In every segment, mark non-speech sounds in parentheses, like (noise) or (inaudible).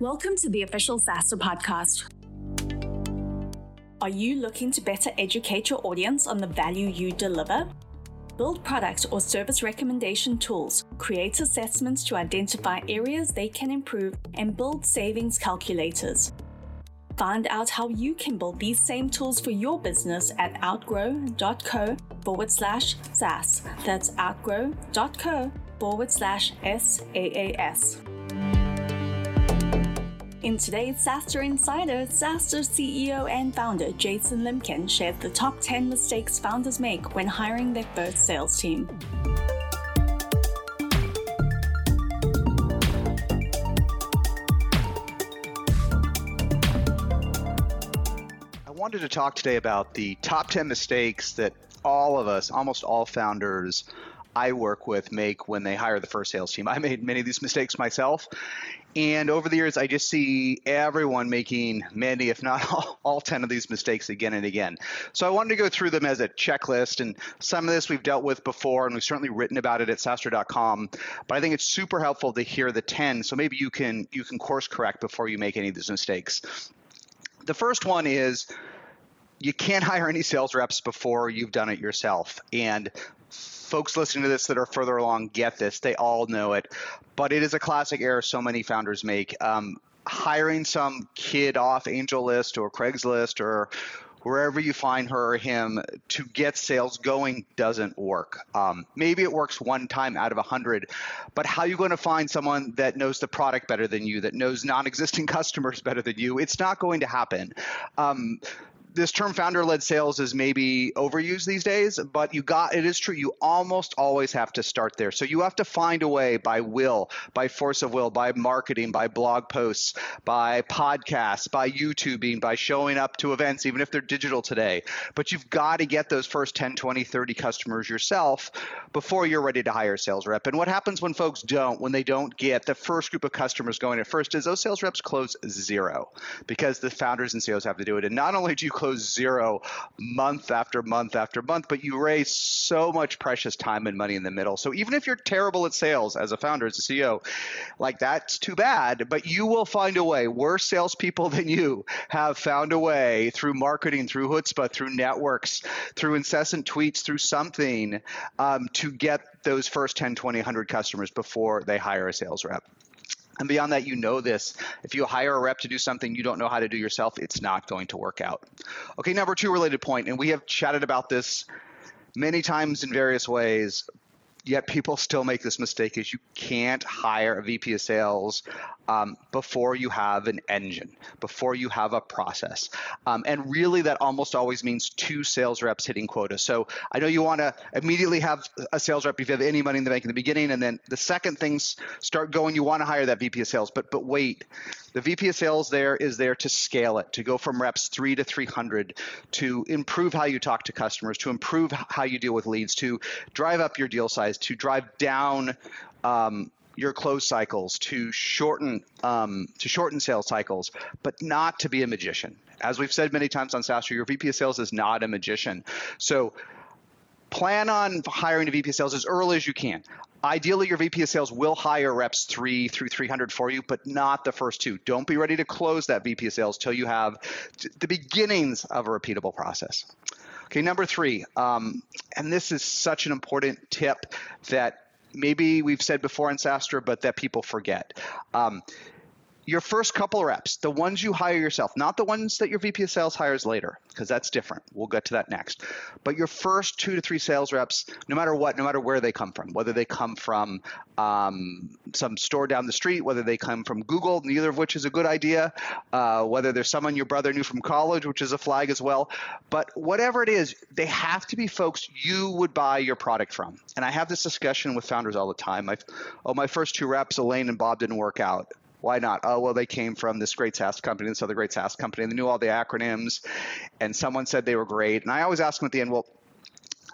Welcome to the official SaaStr podcast. Are you looking to better educate your audience on the value you deliver? Build product or service recommendation tools, create assessments to identify areas they can improve, and build savings calculators. Find out how you can build these same tools for your business at outgrow.co forward slash SaaS. That's outgrow.co forward slash SaaS. In today's SaaStr Insider, SaaStr CEO and founder Jason Lemkin shared the top 10 mistakes founders make when hiring their first sales team. I wanted to talk today about the top 10 mistakes that all of us, almost all founders, I work with make when they hire the first sales team. I made many of these mistakes myself. And over the years, I just see everyone making many, if not (laughs) all, all 10 of these mistakes again and again. So I wanted to go through them as a checklist. And some of this we've dealt with before, and we've certainly written about it at SaaStr.com. But I think it's super helpful to hear the 10. So maybe you can you can course correct before you make any of these mistakes. The first one is you can't (laughs) hire any sales reps before you've done it yourself. And folks listening to this that are further along get this. They all know it. But it is a classic error so many founders make. Um, hiring some kid off AngelList or Craigslist or wherever you find her or him to get sales going doesn't work. Um, maybe it works one time out of a hundred, but how are you going to find someone that knows the product better than you, that knows non-existing (laughs) customers better than you? It's not going to happen. Um, this term founder led sales is maybe overused these days, but you got it is true. You almost always have to start there. So you have to find a way by will, by force of will, by marketing, by blog posts, by podcasts, by YouTubing, by showing up to events, even if they're digital today. But you've got to get those first 10, 20, 30 customers yourself before you're ready to hire a sales rep. And what happens when folks don't, when they don't get the first group of customers going at first, is those sales reps close zero because the founders and CEOs have to do it. And not only do you close zero month after month after month, but you raise so much precious time and money in the middle. So even if you're terrible at sales as a founder, as a CEO, like that's too bad, but you will find a way. Worse salespeople (laughs) than you have found a way through marketing, through chutzpah, through networks, through incessant tweets, through something um, to get those first 10, 20, 100 customers before they hire a sales rep. And beyond that, you know this. If you hire a rep to do something you don't know how to do yourself, it's not going to work out. Okay, number two related point, and we have chatted about this many times in various ways, yet people still make this mistake is you can't hire a VP of sales um, before you have an engine, before you have a process. Um, and really, that almost always means two sales reps hitting quota. So I know you want to immediately have a sales rep if you have any money in the bank in the beginning, and then the second things start going, you want to hire that VP of sales. But but wait, the VP of sales there is there to scale it, to go from reps three to 300, to improve how you talk to customers, to improve how you deal with leads, to drive up your deal size, to drive down um, your close cycles, to shorten um, to shorten sales cycles, but not to be a magician. As we've said many times on SaaStr, your VP of sales is not a magician. So plan on hiring a VP of sales as early as you can. Ideally, your VP of sales will hire reps three through 300 for you, but not the first two. Don't be ready to close that VP of sales till you have the beginnings of a repeatable process. Okay, number three, um, and this is such an important tip that maybe we've said before in SaaStr, but that people forget. Um, your first couple reps, the ones you hire yourself, not the ones that your VP of sales hires later, because that's different. We'll get to that next. But your first two to three sales reps, no matter what, no matter where they come from, whether they come from um, some store down the street, whether they come from Google, neither of which is a good idea, uh, whether there's someone your brother knew from college, which is a flag as well. But whatever it is, they have to be folks you would buy your product from. And I have this discussion with founders all the time. My, oh, my first two reps, Elaine and Bob, didn't work out. Why not? Oh, well, they came from this great SaaS company, this other great SaaS company, and they knew all the acronyms, and someone said they were great. And I always ask them at the end, well,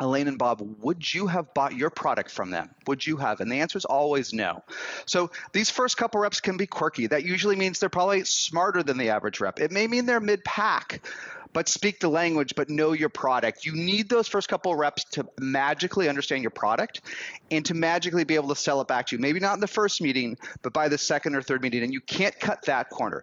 Elaine and Bob, would you have bought your product from them? Would you have? And the answer is always no. So these first couple reps can be quirky. That usually means they're probably smarter than the average rep. It may mean they're mid pack, but speak the language, but know your product. You need those first couple of reps to magically understand your product and to magically be able to sell it back to you. Maybe not in the first meeting, but by the second or third meeting. And you can't cut that corner.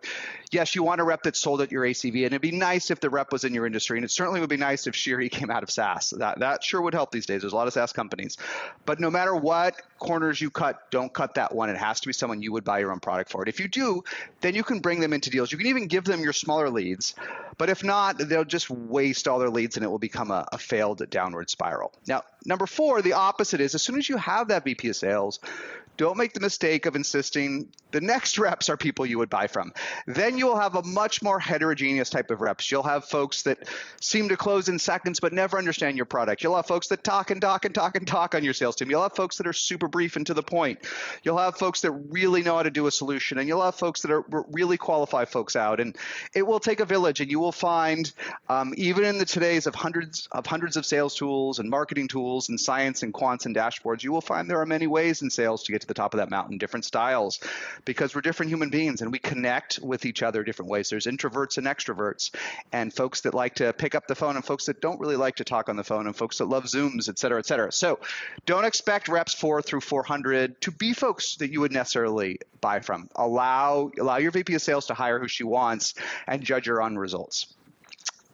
Yes, you want a rep that sold at your ACV, and it'd be nice if the rep was in your industry, and it certainly would be nice if Shiri (laughs) came out of SaaS. That that sure would help these days. There's a lot of SaaS companies, but no matter what corners you cut, don't cut that one. It has to be someone you would buy your own product for. If you do, then you can bring them into deals. You can even give them your smaller leads, but if not, they'll just waste all their leads, and it will become a, a failed downward spiral. Now, number four, the opposite is as soon as you have that VP of sales, don't make the mistake of insisting the next (laughs) reps are people you would buy from. Then you will have a much more heterogeneous type of reps. You'll have folks that seem to close in seconds but never understand your product. You'll have folks that talk and talk and talk and talk on your sales team. You'll have folks that are super brief and to the point. You'll have folks that really know how to do a solution, and you'll have folks that are really qualify folks out. And it will take a village, and you will find um, even in the today's of hundreds of hundreds of sales tools and marketing tools and science and quants and dashboards, you will find there are many ways in sales to get to the top of that mountain, different styles, because we're different human beings and we connect with each other different ways. There's introverts and extroverts, and folks that like to pick up the phone and folks that don't really like to talk on the phone, and folks that love Zooms, et cetera, et cetera. So don't expect reps four through 400 to be folks that you would necessarily buy from. Allow allow your VP of sales to hire who she wants and judge her on results.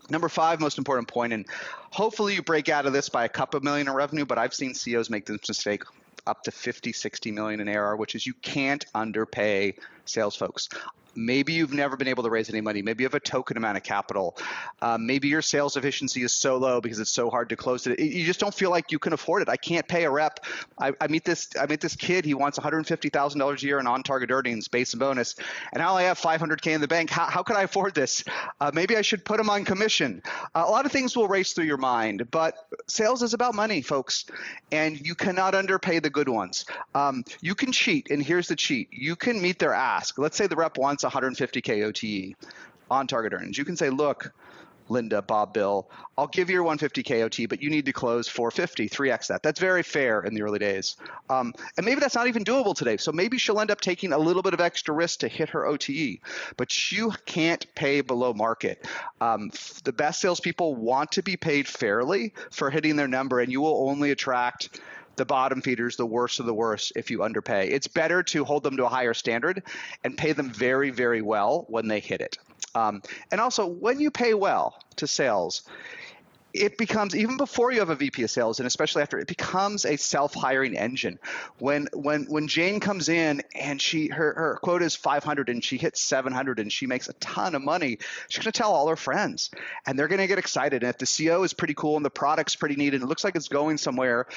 Number five, most important point, and hopefully you break out of this by a couple million in revenue, but I've seen CEOs make this mistake up to 50, 60 million in ARR, which is you can't underpay sales folks. Maybe you've never been able to raise any money. Maybe you have a token amount of capital. Um, maybe your sales efficiency is so low because it's so hard to close it. You just don't feel like you can afford it. I can't pay a rep. I, I meet this. I meet this kid. He wants $150,000 a year in on-target earnings, base and bonus, and now I only have 500k in the bank. How, how could I afford this? Uh, maybe I should put him on commission. Uh, a lot of things will race through your mind, but sales is about money, folks, and you cannot underpay the good ones. Um, you can cheat, and here's the cheat: you can meet their ask. Let's say the rep wants 150K OTE on target earnings. You can say, look, Linda, Bob, Bill, I'll give you your 150K OT, but you need to close 450, 3x that. That's very fair in the early days. Um, and maybe that's not even doable today. So maybe she'll end up taking a little bit of extra risk to hit her OTE, but you can't pay below market. Um, the best salespeople want to be paid fairly for hitting their number, and you will only attract the bottom feeders, the worst of the worst, if you underpay. It's better to hold them to a higher standard and pay them very, very well when they hit it. Um, and also, when you pay well to sales, it becomes even before you have a VP of sales, and especially after, it becomes a self-hiring engine. When when when Jane comes in and she her her quota is 500 and she hits 700 and she makes a ton of money, she's to tell all her friends, and they're to get excited. And if the CO is pretty cool and the product's pretty neat and it looks like it's going somewhere,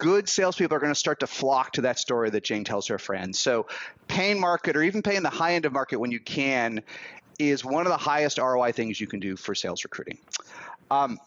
good salespeople are going to start to flock to that story that Jane tells her friends. So, paying market or even paying the high end of market when you can is one of the highest ROI things you can do for sales recruiting. Um,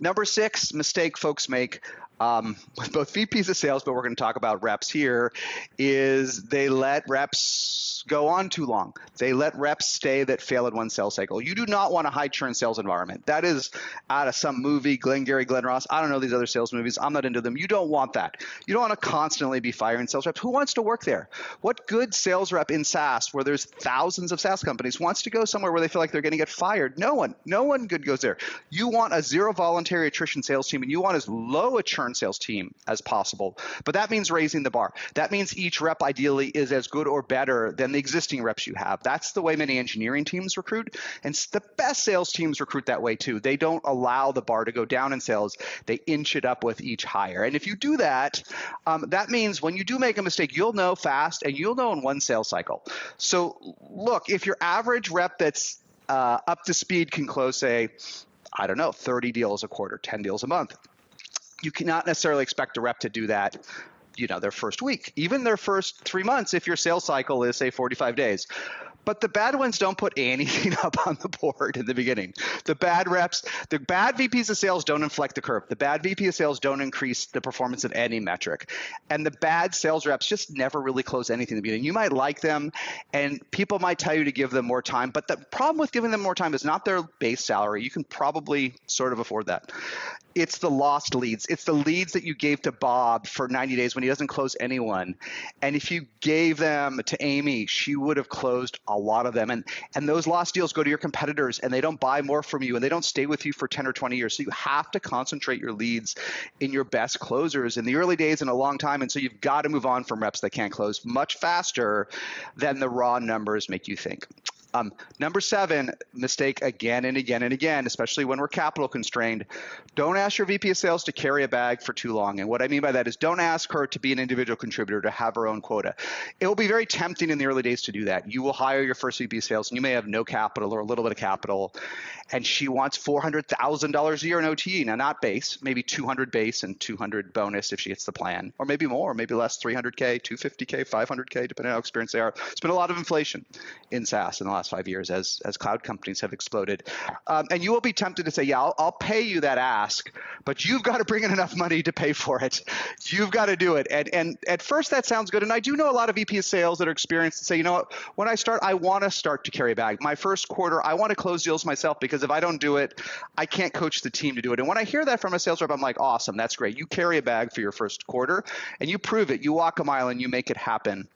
number six mistake folks make um, with (laughs) both VPs of sales, but we're going to talk about reps here, is they let reps go on too long. They let reps stay that fail at one sales cycle. You do not want a high churn sales environment. That is out of some movie, Glengarry, Glen Ross. I don't know these other sales movies. I'm not into them. You don't want that. You don't want to constantly be firing sales reps. Who wants to work there? What good sales rep in SaaS, where there's thousands of SaaS companies, wants to go somewhere where they feel like they're going to get fired? No one. No one good goes there. You want a zero voluntary attrition sales team, and you want as low a churn sales team as possible. But that means raising the bar. That means each rep ideally is as good or better than the existing reps you have. That's the way many engineering teams recruit. And the best sales teams recruit that way too. They don't allow the bar to go down in sales, they inch it up with each hire. And if you do that, um, that means when you do make a mistake, you'll know fast and you'll know in one sales cycle. So, look, if your average rep that's uh, up to speed can close, say, I don't know, 30 deals a quarter, 10 deals a month you cannot necessarily expect a rep to do that you know their first week. Even their first three months if your sales cycle is say 45 days but the bad ones don't put anything (laughs) up on the board in the beginning. The bad reps, the bad VPs of sales don't inflect the curve. The bad VP of sales don't increase the performance of any metric. And the bad sales reps just never really close anything in the beginning. You might like them and people might tell you to give them more time, but the problem with giving them more time is not their base salary. You can probably sort of afford that it's the lost leads. It's the leads that you gave to Bob for 90 days when he doesn't close anyone. And if you gave them to Amy, she would have closed a lot of them. And and those lost deals go to your competitors and they don't buy more from you and they don't stay with you for 10 or 20 years. So you have to concentrate your leads in your best closers in the early days in a long time. And so you've got to move on from reps that can't close much faster than the raw numbers make you think. Um, number seven, mistake again and again and again, especially when we're capital constrained. Don't ask your VP of sales to carry a bag for too long. And what I mean by that is don't ask her to be an individual contributor to have her own quota. It will be very tempting in the early days to do that. You will hire your first VP of sales and you may have no capital or a little bit of capital. And she wants $400,000 a year in OTE. Now, not base, maybe 200 base and 200 bonus if she hits the plan, or maybe more, maybe less, 300K, 250K, 500K, depending on how experienced they are. It's been a lot of inflation in SaaS in the last five years as as cloud companies have exploded. Um, and you will be tempted to say, yeah, I'll, I'll pay you that ask, but you've got to bring in enough money to pay for it. You've got to do it. And and at first that sounds good. And I do know a lot of VP of sales that are experienced and say, you know what, when I start, I want to start to carry a bag. My first quarter, I want to close deals myself because if I don't do it, I can't coach the team to do it. And when I hear that from a sales rep, I'm like, awesome, that's great. You carry a bag for your first quarter and you prove it. You walk a mile and you make it happen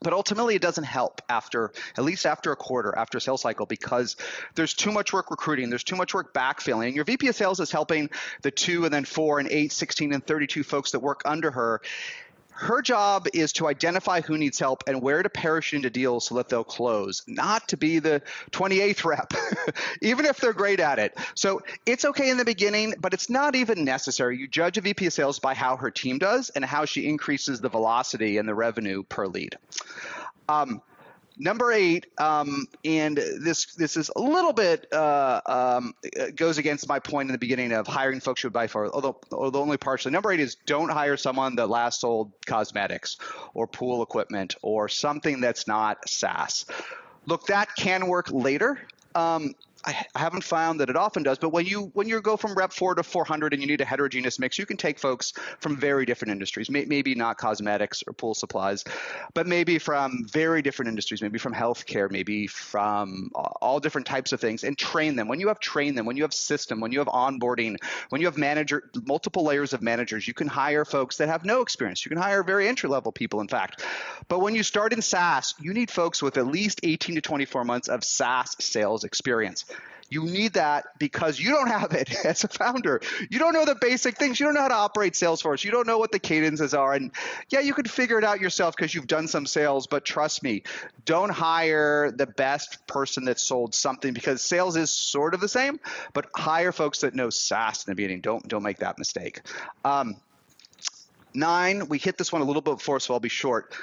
but ultimately it doesn't help after at least after a quarter after a sales cycle because there's too much work recruiting there's too much work backfilling. And your vp of sales is helping the two and then four and eight 16 and 32 folks that work under her her job is to identify who needs help and where to parachute into deals so that they'll close, not to be the 28th rep, (laughs) even if they're great at it. So it's okay in the beginning, but it's not even necessary. You judge a VP of sales by how her team does and how she increases the velocity and the revenue per lead. Um, Number eight, um, and this this is a little bit uh, um, goes against my point in the beginning of hiring folks you would buy for, although although only partially. Number eight is don't hire someone that last sold cosmetics or pool equipment or something that's not SaaS. Look, that can work later. Um, I haven't found that it often does, but when you when you go from rep four to 400 and you need a heterogeneous mix, you can take folks from very different industries. Maybe not cosmetics or pool supplies, but maybe from very different industries. Maybe from healthcare, maybe from all different types of things, and train them. When you have trained them, when you have system, when you have onboarding, when you have manager multiple layers of managers, you can hire folks that have no experience. You can hire very entry level people, in fact. But when you start in SaaS, you need folks with at least 18 to 24 months of SaaS sales experience. You need that because you don't have it (laughs) as a founder. You don't know the basic things. You don't know how to operate Salesforce. You don't know what the cadences are. And yeah, you can figure it out yourself because you've done some sales, but trust me, don't hire the best person that sold something because sales is sort of the same, but hire folks that know SaaS in the beginning. Don't don't make that mistake. Um, nine, we hit this one a little bit before, so I'll be short.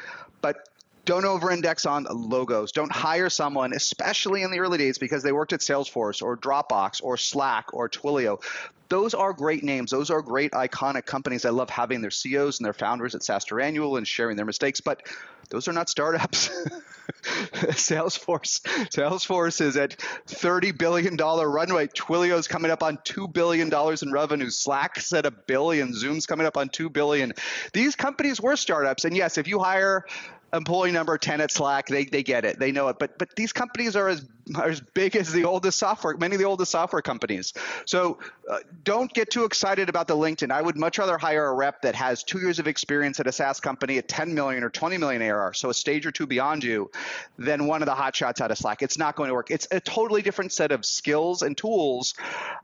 But don't over-index on logos. Don't hire someone, especially in the early days, because they worked at Salesforce or Dropbox or Slack or Twilio. Those are great names. Those are great iconic companies. I love having their CEOs and their founders at SaaStr Annual and sharing their mistakes, but those are not startups. (laughs) Salesforce, Salesforce is at $30 billion runway. Twilio's coming up on $2 billion in revenue. Slack's at a billion. Zoom's coming up on 2 billion. These companies were startups. And yes, if you hire employee number 10 at Slack, they, they get it. They know it. But but these companies are as are as big as the oldest software, many of the oldest software companies. So uh, don't get too excited about the LinkedIn. I would much rather hire a rep that has two years of experience at a SaaS company at 10 million or 20 million ARR, so a stage or two beyond you, than one of the hot shots out of Slack. It's not going to work. It's a totally different set of skills and tools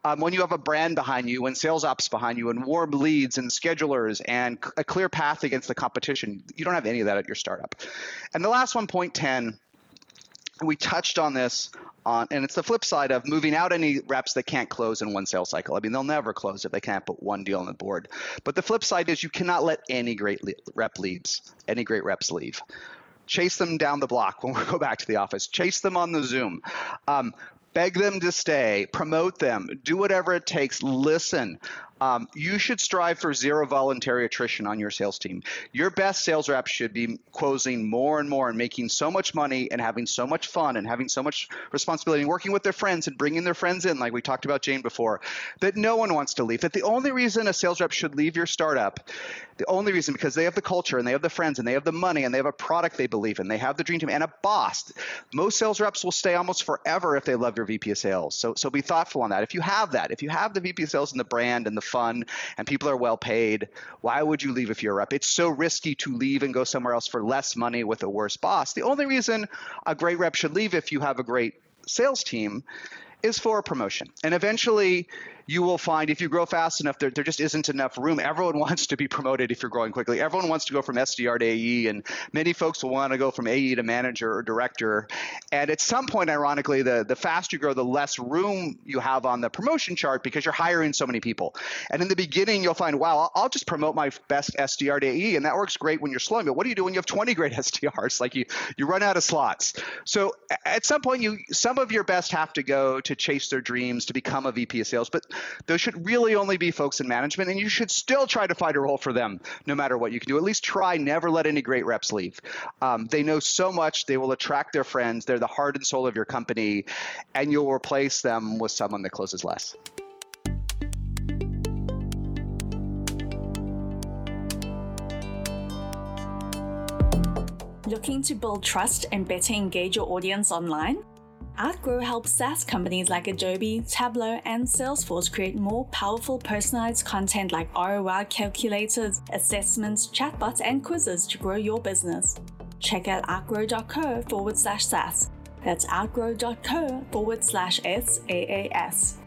um, when you have a brand behind you, and sales ops behind you, and warm leads and schedulers and a clear path against the competition. You don't have any of that at your startup. And the last one, point 10 we touched on this on, and it's the flip side of moving out any reps that can't close in one sales cycle. I mean, they'll never close if they can't put one deal on the board. But the flip side is you cannot let any great rep leaves, any great reps leave. Chase them down the block when we go back to the office. Chase them on the Zoom. Um, beg them to stay, promote them, do whatever it takes, listen. Um, you should strive for zero voluntary attrition on your sales team. Your best sales reps should be closing more and more and making so much money and having so much fun and having so much responsibility and working with their friends and bringing their friends in, like we talked about Jane before, that no one wants to leave. That the only reason a sales rep should leave your startup, the only reason because they have the culture and they have the friends and they have the money and they have a product they believe in, they have the dream team and a boss. Most sales reps will stay almost forever if they love your VP of sales. So so be thoughtful on that. If you have that, if you have the VP of sales and the brand and the fun and people are well paid, why would you leave if you're a rep? It's so risky to leave and go somewhere else for less money with a worse boss. The only reason a great rep should leave if you have a great sales team is for a promotion. And eventually, you will find if you grow fast enough, there, there just isn't enough room. Everyone (laughs) wants to be promoted if you're growing quickly. Everyone wants to go from SDR to AE, and many folks will want to go from AE to manager or director. And at some point, ironically, the, the faster you grow, the less room you have on the promotion chart because you're hiring so many people. And in the beginning, you'll find, wow, I'll, I'll just promote my best SDR to AE, and that works great when you're slowing. But what do you do when you have 20 great (laughs) SDRs? Like you, you run out of slots. So at some point, you some of your best have to go to chase their dreams to become a VP of sales. But those should really only be folks in management, and you should still try to find a role for them no matter what you can do. At least try, never let any great reps leave. Um, they know so much, they will attract their friends, they're the heart and soul of your company, and you'll replace them with someone that closes less. Looking to build trust and better engage your audience online? Outgrow helps SaaS companies like Adobe, Tableau, and Salesforce create more powerful personalized content like ROI calculators, assessments, chatbots, and quizzes to grow your business. Check out outgrow.co forward slash SaaS. That's outgrow.co forward slash SaaS.